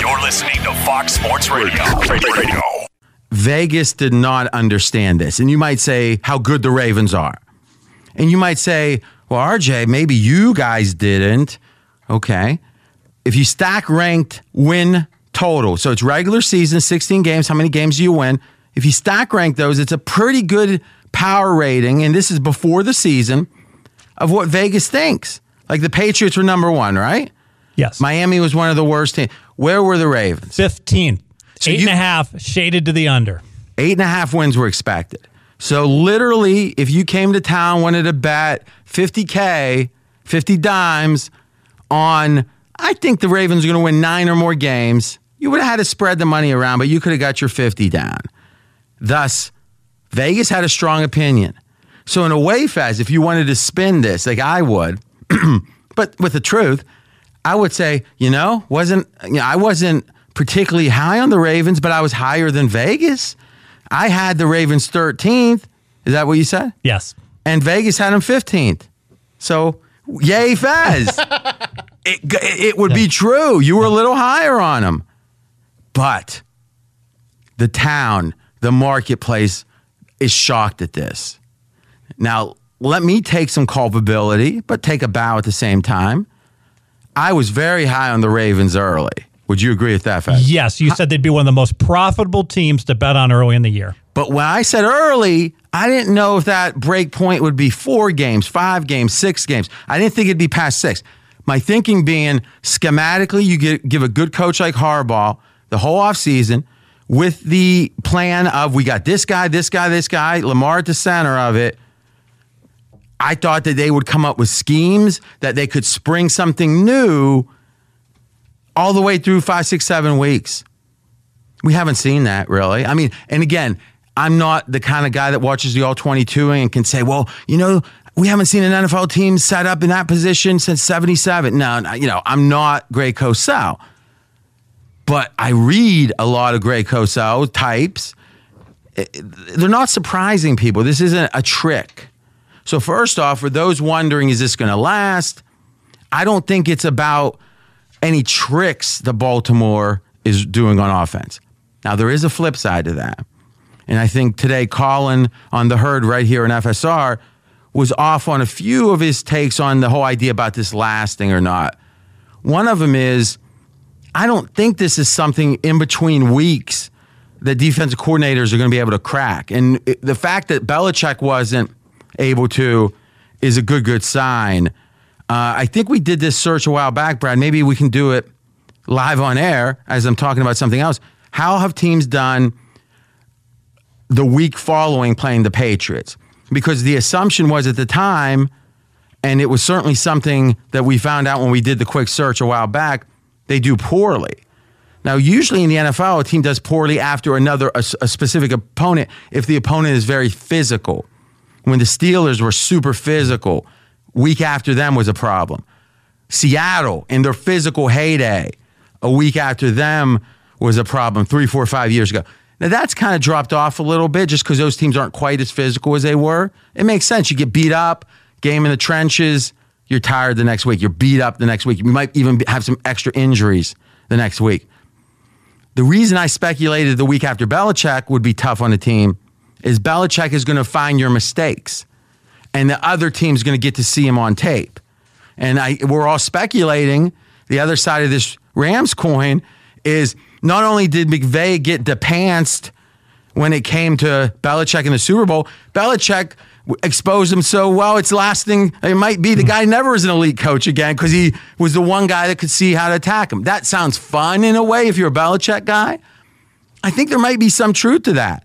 You're listening to Fox Sports Radio. Radio. Vegas did not understand this. And you might say how good the Ravens are. And you might say, well, RJ, maybe you guys didn't. Okay. If you stack ranked win total, so it's regular season, 16 games, how many games do you win? If you stack rank those, it's a pretty good power rating. And this is before the season of what Vegas thinks. Like the Patriots were number one, right? Yes. Miami was one of the worst teams. Where were the Ravens? 15. So Eight you- and a half shaded to the under. Eight and a half wins were expected. So literally, if you came to town, wanted to bet 50K, 50 dimes on, I think the Ravens are going to win nine or more games, you would have had to spread the money around, but you could have got your 50 down. Thus, Vegas had a strong opinion. So in a way, Faz, if you wanted to spin this, like I would, but with the truth, I would say, you know, wasn't you know, I wasn't particularly high on the Ravens, but I was higher than Vegas. I had the Ravens 13th. Is that what you said? Yes. And Vegas had them 15th. So, yay, Fez. it, it would be true. You were a little higher on them. But the town, the marketplace is shocked at this. Now, let me take some culpability, but take a bow at the same time. I was very high on the Ravens early. Would you agree with that, Fez? Yes, you said they'd be one of the most profitable teams to bet on early in the year. But when I said early, I didn't know if that break point would be four games, five games, six games. I didn't think it'd be past six. My thinking being schematically, you get, give a good coach like Harbaugh the whole offseason with the plan of we got this guy, this guy, this guy, Lamar at the center of it. I thought that they would come up with schemes that they could spring something new all the way through five, six, seven weeks. We haven't seen that really. I mean, and again, I'm not the kind of guy that watches the all 22 and can say, well, you know, we haven't seen an NFL team set up in that position since 77. No, you know, I'm not Greg Cosell. But I read a lot of Greg Cosell types. Eh, eh, they're not surprising people. This isn't a trick. So, first off, for those wondering, is this going to last? I don't think it's about any tricks that Baltimore is doing on offense. Now, there is a flip side to that. And I think today, Colin on the herd right here in FSR was off on a few of his takes on the whole idea about this lasting or not. One of them is I don't think this is something in between weeks that defensive coordinators are going to be able to crack. And the fact that Belichick wasn't able to, is a good, good sign. Uh, I think we did this search a while back, Brad. Maybe we can do it live on air as I'm talking about something else. How have teams done the week following playing the Patriots? Because the assumption was at the time, and it was certainly something that we found out when we did the quick search a while back, they do poorly. Now, usually in the NFL, a team does poorly after another a, a specific opponent if the opponent is very physical. When the Steelers were super physical, week after them was a problem. Seattle in their physical heyday, a week after them was a problem three, four, five years ago. Now that's kind of dropped off a little bit just because those teams aren't quite as physical as they were. It makes sense. You get beat up, game in the trenches, you're tired the next week. You're beat up the next week. You might even have some extra injuries the next week. The reason I speculated the week after Belichick would be tough on the team is Belichick is going to find your mistakes, and the other team's going to get to see him on tape. And I, we're all speculating. The other side of this Rams coin is not only did McVay get depanced when it came to Belichick in the Super Bowl, Belichick exposed him so well. It's lasting. It might be the guy never is an elite coach again because he was the one guy that could see how to attack him. That sounds fun in a way if you're a Belichick guy. I think there might be some truth to that.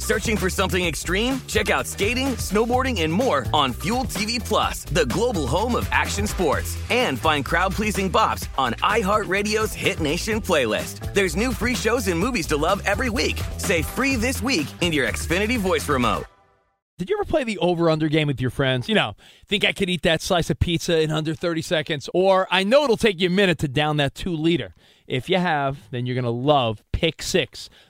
Searching for something extreme? Check out skating, snowboarding, and more on Fuel TV Plus, the global home of action sports. And find crowd-pleasing bops on iHeartRadio's Hit Nation playlist. There's new free shows and movies to love every week. Say free this week in your Xfinity voice remote. Did you ever play the over under game with your friends? You know, think I could eat that slice of pizza in under 30 seconds? Or I know it'll take you a minute to down that two liter. If you have, then you're going to love Pick Six,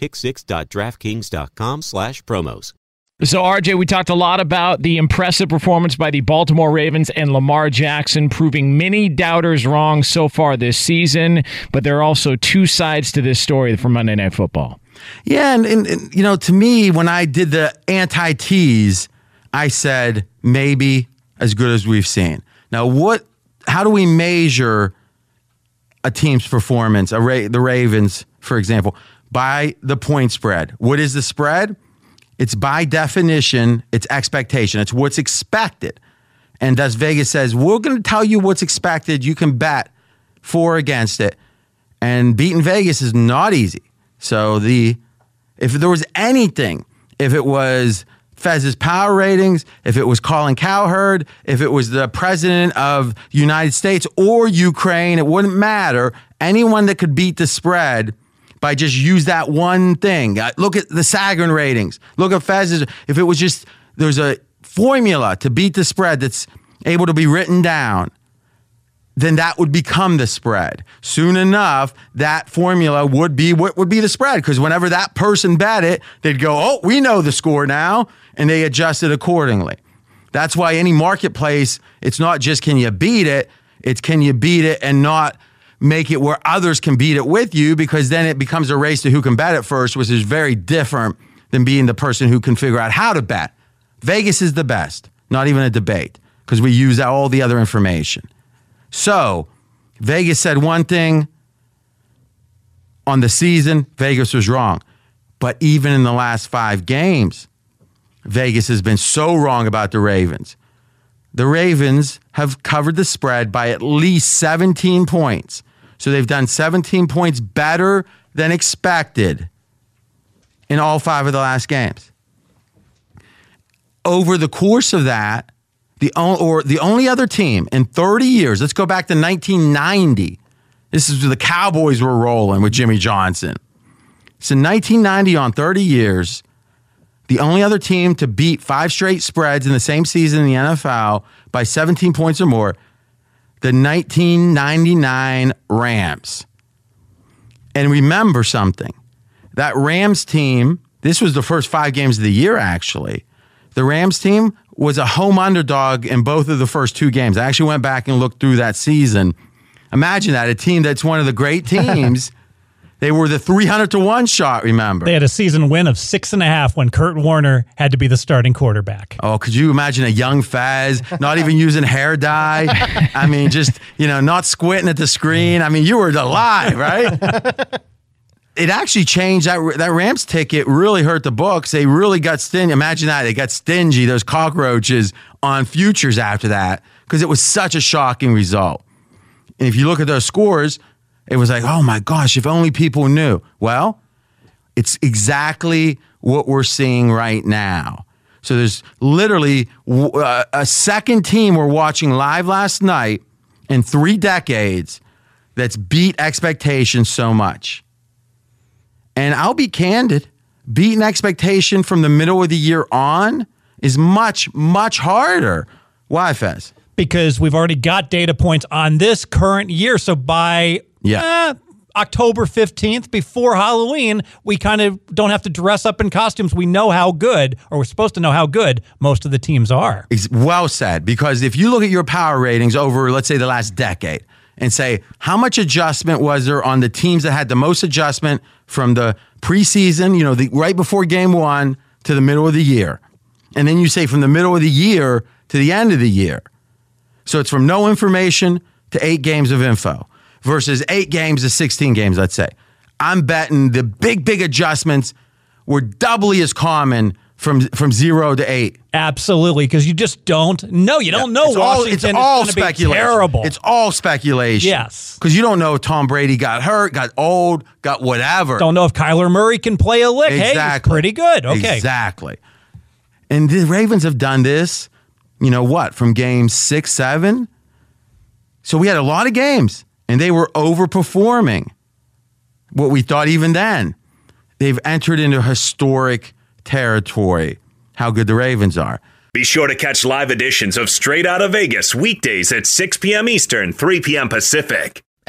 pick6.draftkings.com slash promos. So, RJ, we talked a lot about the impressive performance by the Baltimore Ravens and Lamar Jackson, proving many doubters wrong so far this season. But there are also two sides to this story for Monday Night Football. Yeah, and, and, and you know, to me, when I did the anti tease, I said maybe as good as we've seen. Now, what? How do we measure a team's performance? A Ra- the Ravens, for example, by the point spread. What is the spread? It's by definition, it's expectation. It's what's expected. And Las Vegas says, we're going to tell you what's expected. You can bet for or against it. And beating Vegas is not easy. So the if there was anything, if it was Fez's power ratings, if it was Colin Cowherd, if it was the president of United States or Ukraine, it wouldn't matter. Anyone that could beat the spread by just use that one thing. Look at the Sagarin ratings. Look at Fez's. If it was just there's a formula to beat the spread that's able to be written down, then that would become the spread. Soon enough, that formula would be what would be the spread. Because whenever that person bet it, they'd go, Oh, we know the score now. And they adjust it accordingly. That's why any marketplace, it's not just can you beat it, it's can you beat it and not make it where others can beat it with you, because then it becomes a race to who can bet it first, which is very different than being the person who can figure out how to bet. Vegas is the best, not even a debate, because we use all the other information. So, Vegas said one thing on the season, Vegas was wrong. But even in the last five games, Vegas has been so wrong about the Ravens. The Ravens have covered the spread by at least 17 points. So they've done 17 points better than expected in all five of the last games. Over the course of that, the only, or the only other team in 30 years, let's go back to 1990. This is where the Cowboys were rolling with Jimmy Johnson. So 1990 on 30 years, the only other team to beat five straight spreads in the same season in the NFL by 17 points or more, the 1999 Rams. And remember something that Rams team, this was the first five games of the year, actually. The Rams team was a home underdog in both of the first two games. I actually went back and looked through that season. Imagine that a team that's one of the great teams. They were the 300 to 1 shot, remember? They had a season win of six and a half when Kurt Warner had to be the starting quarterback. Oh, could you imagine a young Faz not even using hair dye? I mean, just, you know, not squinting at the screen. I mean, you were alive, right? it actually changed that that Rams ticket really hurt the books. They really got stingy. Imagine that they got stingy those cockroaches on futures after that because it was such a shocking result. And if you look at those scores, it was like, oh my gosh, if only people knew. Well, it's exactly what we're seeing right now. So there's literally uh, a second team we're watching live last night in three decades that's beat expectations so much. And I'll be candid, beating expectation from the middle of the year on is much, much harder. Why, Fez? Because we've already got data points on this current year. So by yeah. eh, October 15th, before Halloween, we kind of don't have to dress up in costumes. We know how good, or we're supposed to know how good most of the teams are. It's well said. Because if you look at your power ratings over, let's say, the last decade, and say how much adjustment was there on the teams that had the most adjustment from the preseason, you know, the, right before game one to the middle of the year. And then you say from the middle of the year to the end of the year. So it's from no information to eight games of info versus eight games to 16 games, let's say. I'm betting the big, big adjustments were doubly as common from from zero to eight. Absolutely, because you just don't know. You don't know it's all, Washington it's all gonna be speculation. terrible. It's all speculation. Yes. because you don't know if Tom Brady got hurt, got old, got whatever. don't know if Kyler Murray can play a lick. Hey, he's pretty good. Okay. Exactly. And the Ravens have done this, you know what, from game six, seven. So we had a lot of games and they were overperforming what we thought even then. They've entered into historic territory, how good the Ravens are. Be sure to catch live editions of Straight Out of Vegas weekdays at 6 p.m. Eastern, 3 p.m. Pacific.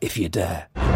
if you dare.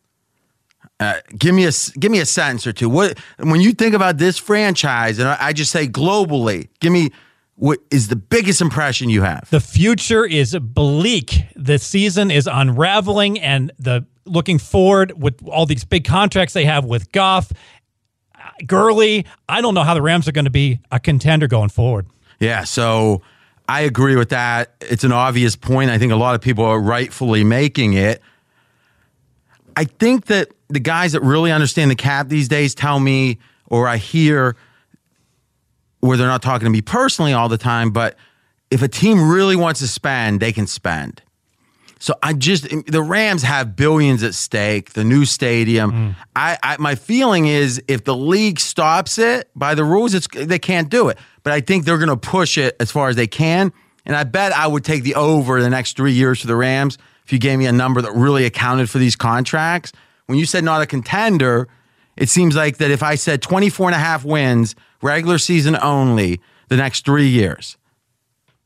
Uh, give me a give me a sentence or two. What when you think about this franchise, and I, I just say globally, give me what is the biggest impression you have? The future is bleak. The season is unraveling, and the looking forward with all these big contracts they have with Goff, uh, Gurley. I don't know how the Rams are going to be a contender going forward. Yeah, so I agree with that. It's an obvious point. I think a lot of people are rightfully making it. I think that the guys that really understand the cap these days tell me, or I hear, where they're not talking to me personally all the time, but if a team really wants to spend, they can spend. So I just the Rams have billions at stake. The new stadium. Mm. I, I my feeling is if the league stops it by the rules, it's they can't do it. But I think they're going to push it as far as they can. And I bet I would take the over the next three years for the Rams if you gave me a number that really accounted for these contracts. When you said not a contender, it seems like that if I said 24 and a half wins, regular season only, the next three years,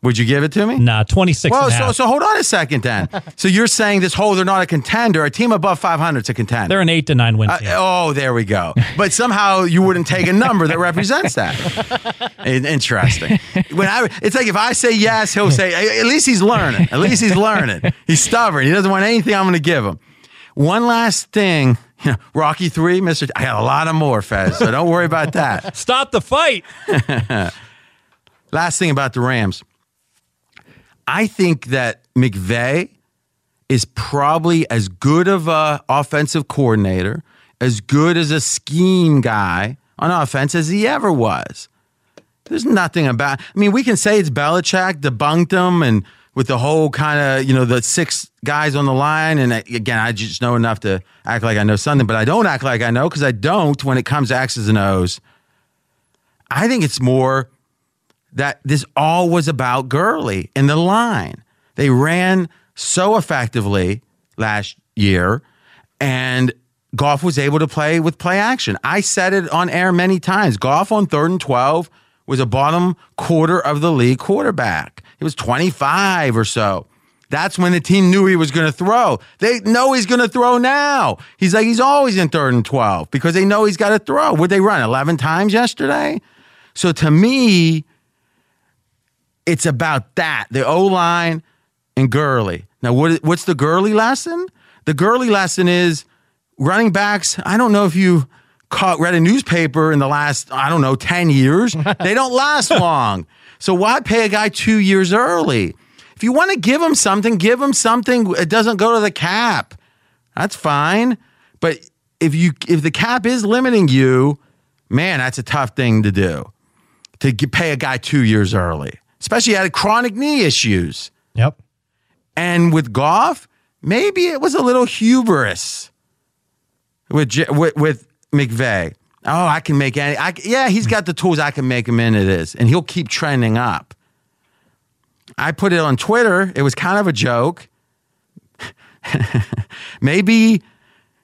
would you give it to me? Nah, 26 Well, and a so, half. so hold on a second then. so you're saying this whole they're not a contender, a team above 500 is a contender. They're an eight to nine win Uh, oh, there we go. But somehow you wouldn't take a number that represents that. Interesting. When I, it's like if I say yes, he'll say, at least he's learning. At least he's learning. He's stubborn. He doesn't want anything I'm going to give him. One last thing. You know, Rocky 3, Mr. I got a lot of more, Fez, so don't worry about that. Stop the fight. Last thing about the Rams. I think that McVay is probably as good of a offensive coordinator, as good as a scheme guy on offense as he ever was. There's nothing about. I mean, we can say it's Belichick debunked him, and with the whole kind of you know the six guys on the line. And uh, again, I just know enough to act like I know something, but I don't act like I know because I don't when it comes to X's and O's. I think it's more that this all was about Gurley and the line. They ran so effectively last year, and Goff was able to play with play action. I said it on air many times. Goff on third and 12 was a bottom quarter of the league quarterback. It was 25 or so. That's when the team knew he was going to throw. They know he's going to throw now. He's like, he's always in third and 12 because they know he's got to throw. Would they run 11 times yesterday? So to me, it's about that the O line and Gurley. Now, what, what's the Gurley lesson? The Gurley lesson is running backs. I don't know if you caught read a newspaper in the last I don't know ten years. they don't last long. So why pay a guy two years early? If you want to give him something, give him something. It doesn't go to the cap. That's fine. But if you if the cap is limiting you, man, that's a tough thing to do. To pay a guy two years early, especially had chronic knee issues. Yep. And with Goff, maybe it was a little hubris with with, with McVay. Oh, I can make any. I, yeah, he's got the tools. I can make him into this, and he'll keep trending up. I put it on Twitter. It was kind of a joke. Maybe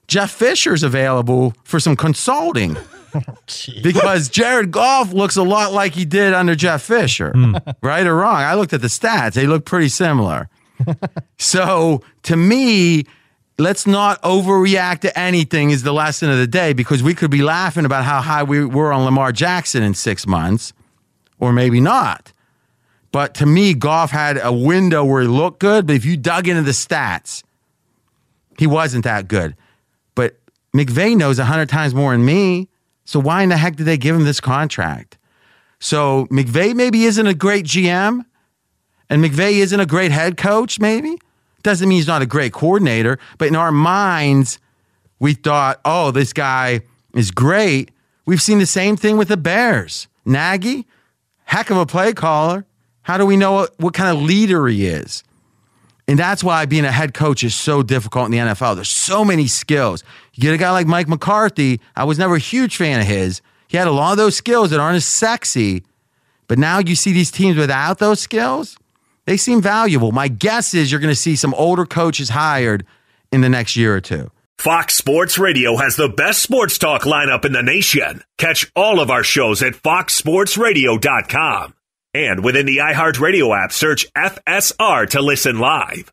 Jeff Fisher's available for some consulting because Jared Goff looks a lot like he did under Jeff Fisher, hmm. right or wrong. I looked at the stats; they look pretty similar. so to me, let's not overreact to anything is the lesson of the day because we could be laughing about how high we were on Lamar Jackson in six months, or maybe not. But to me, Goff had a window where he looked good, but if you dug into the stats, he wasn't that good. But McVay knows a hundred times more than me. So why in the heck did they give him this contract? So McVay maybe isn't a great GM, and McVay isn't a great head coach, maybe. Doesn't mean he's not a great coordinator, but in our minds, we thought, oh, this guy is great. We've seen the same thing with the Bears. Nagy, heck of a play caller. How do we know what, what kind of leader he is? And that's why being a head coach is so difficult in the NFL. There's so many skills. You get a guy like Mike McCarthy. I was never a huge fan of his. He had a lot of those skills that aren't as sexy. But now you see these teams without those skills, they seem valuable. My guess is you're going to see some older coaches hired in the next year or two. Fox Sports Radio has the best sports talk lineup in the nation. Catch all of our shows at foxsportsradio.com. And within the iHeartRadio app, search FSR to listen live.